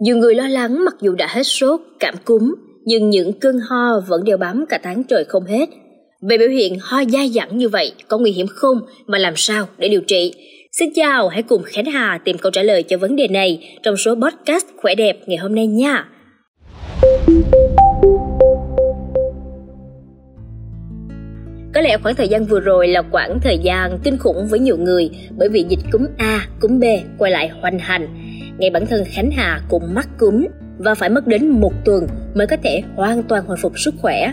Nhiều người lo lắng mặc dù đã hết sốt, cảm cúm, nhưng những cơn ho vẫn đeo bám cả tháng trời không hết. Về biểu hiện ho dai dẳng như vậy có nguy hiểm không mà làm sao để điều trị? Xin chào, hãy cùng Khánh Hà tìm câu trả lời cho vấn đề này trong số podcast Khỏe đẹp ngày hôm nay nha. Có lẽ khoảng thời gian vừa rồi là khoảng thời gian kinh khủng với nhiều người bởi vì dịch cúm A, cúm B quay lại hoành hành. Ngay bản thân Khánh Hà cũng mắc cúm và phải mất đến một tuần mới có thể hoàn toàn hồi phục sức khỏe.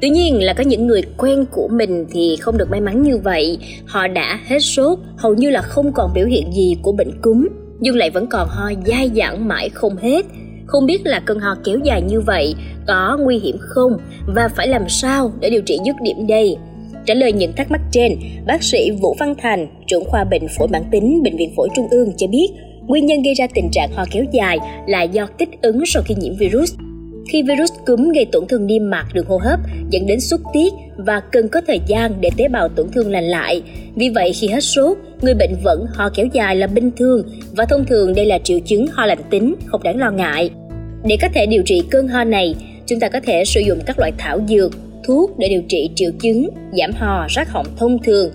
Tuy nhiên là có những người quen của mình thì không được may mắn như vậy, họ đã hết sốt, hầu như là không còn biểu hiện gì của bệnh cúm, nhưng lại vẫn còn ho dai dẳng mãi không hết. Không biết là cơn ho kéo dài như vậy có nguy hiểm không và phải làm sao để điều trị dứt điểm đây? Trả lời những thắc mắc trên, bác sĩ Vũ Văn Thành, trưởng khoa bệnh phổi mãn tính Bệnh viện Phổi Trung ương cho biết, nguyên nhân gây ra tình trạng ho kéo dài là do kích ứng sau khi nhiễm virus. Khi virus cúm gây tổn thương niêm mạc đường hô hấp dẫn đến xuất tiết và cần có thời gian để tế bào tổn thương lành lại. Vì vậy khi hết sốt, người bệnh vẫn ho kéo dài là bình thường và thông thường đây là triệu chứng ho lành tính, không đáng lo ngại. Để có thể điều trị cơn ho này, chúng ta có thể sử dụng các loại thảo dược, thuốc để điều trị triệu chứng giảm ho rát họng thông thường.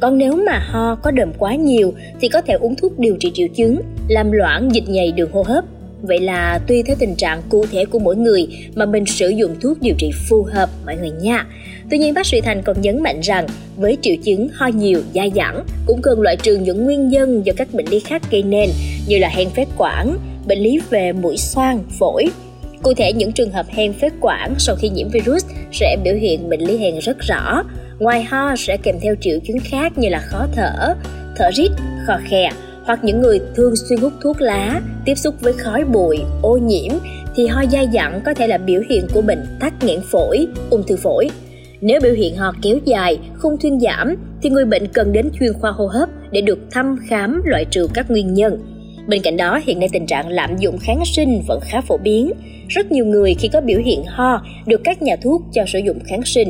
Còn nếu mà ho có đờm quá nhiều thì có thể uống thuốc điều trị triệu chứng làm loãng dịch nhầy đường hô hấp. Vậy là tùy theo tình trạng cụ thể của mỗi người mà mình sử dụng thuốc điều trị phù hợp mọi người nha. Tuy nhiên bác sĩ Thành còn nhấn mạnh rằng với triệu chứng ho nhiều, dai dẳng cũng cần loại trừ những nguyên nhân do các bệnh lý khác gây nên như là hen phế quản, bệnh lý về mũi xoang, phổi, Cụ thể, những trường hợp hen phế quản sau khi nhiễm virus sẽ biểu hiện bệnh lý hen rất rõ. Ngoài ho sẽ kèm theo triệu chứng khác như là khó thở, thở rít, khò khè hoặc những người thường xuyên hút thuốc lá, tiếp xúc với khói bụi, ô nhiễm thì ho dai dẳng có thể là biểu hiện của bệnh tắc nghẽn phổi, ung thư phổi. Nếu biểu hiện ho kéo dài, không thuyên giảm thì người bệnh cần đến chuyên khoa hô hấp để được thăm khám loại trừ các nguyên nhân. Bên cạnh đó, hiện nay tình trạng lạm dụng kháng sinh vẫn khá phổ biến. Rất nhiều người khi có biểu hiện ho được các nhà thuốc cho sử dụng kháng sinh.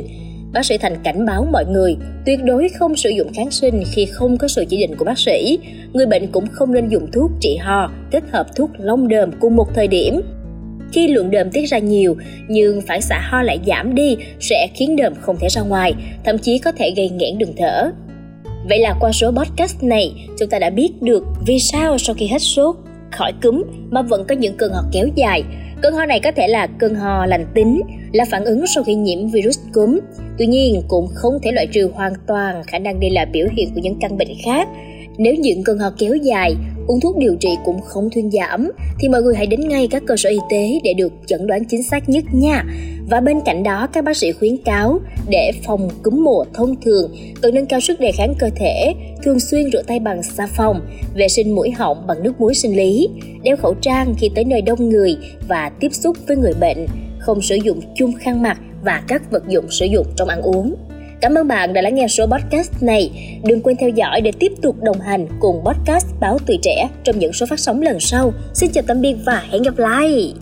Bác sĩ Thành cảnh báo mọi người tuyệt đối không sử dụng kháng sinh khi không có sự chỉ định của bác sĩ. Người bệnh cũng không nên dùng thuốc trị ho kết hợp thuốc long đờm cùng một thời điểm. Khi lượng đờm tiết ra nhiều nhưng phản xạ ho lại giảm đi sẽ khiến đờm không thể ra ngoài, thậm chí có thể gây nghẽn đường thở. Vậy là qua số podcast này, chúng ta đã biết được vì sao sau khi hết sốt, khỏi cúm mà vẫn có những cơn ho kéo dài. Cơn ho này có thể là cơn ho lành tính, là phản ứng sau khi nhiễm virus cúm. Tuy nhiên, cũng không thể loại trừ hoàn toàn khả năng đây là biểu hiện của những căn bệnh khác. Nếu những cơn ho kéo dài, uống thuốc điều trị cũng không thuyên giảm, thì mọi người hãy đến ngay các cơ sở y tế để được chẩn đoán chính xác nhất nha. Và bên cạnh đó, các bác sĩ khuyến cáo để phòng cúm mùa thông thường cần nâng cao sức đề kháng cơ thể, thường xuyên rửa tay bằng xà phòng, vệ sinh mũi họng bằng nước muối sinh lý, đeo khẩu trang khi tới nơi đông người và tiếp xúc với người bệnh, không sử dụng chung khăn mặt và các vật dụng sử dụng trong ăn uống. Cảm ơn bạn đã lắng nghe số podcast này. Đừng quên theo dõi để tiếp tục đồng hành cùng podcast Báo Tuổi Trẻ trong những số phát sóng lần sau. Xin chào tạm biệt và hẹn gặp lại!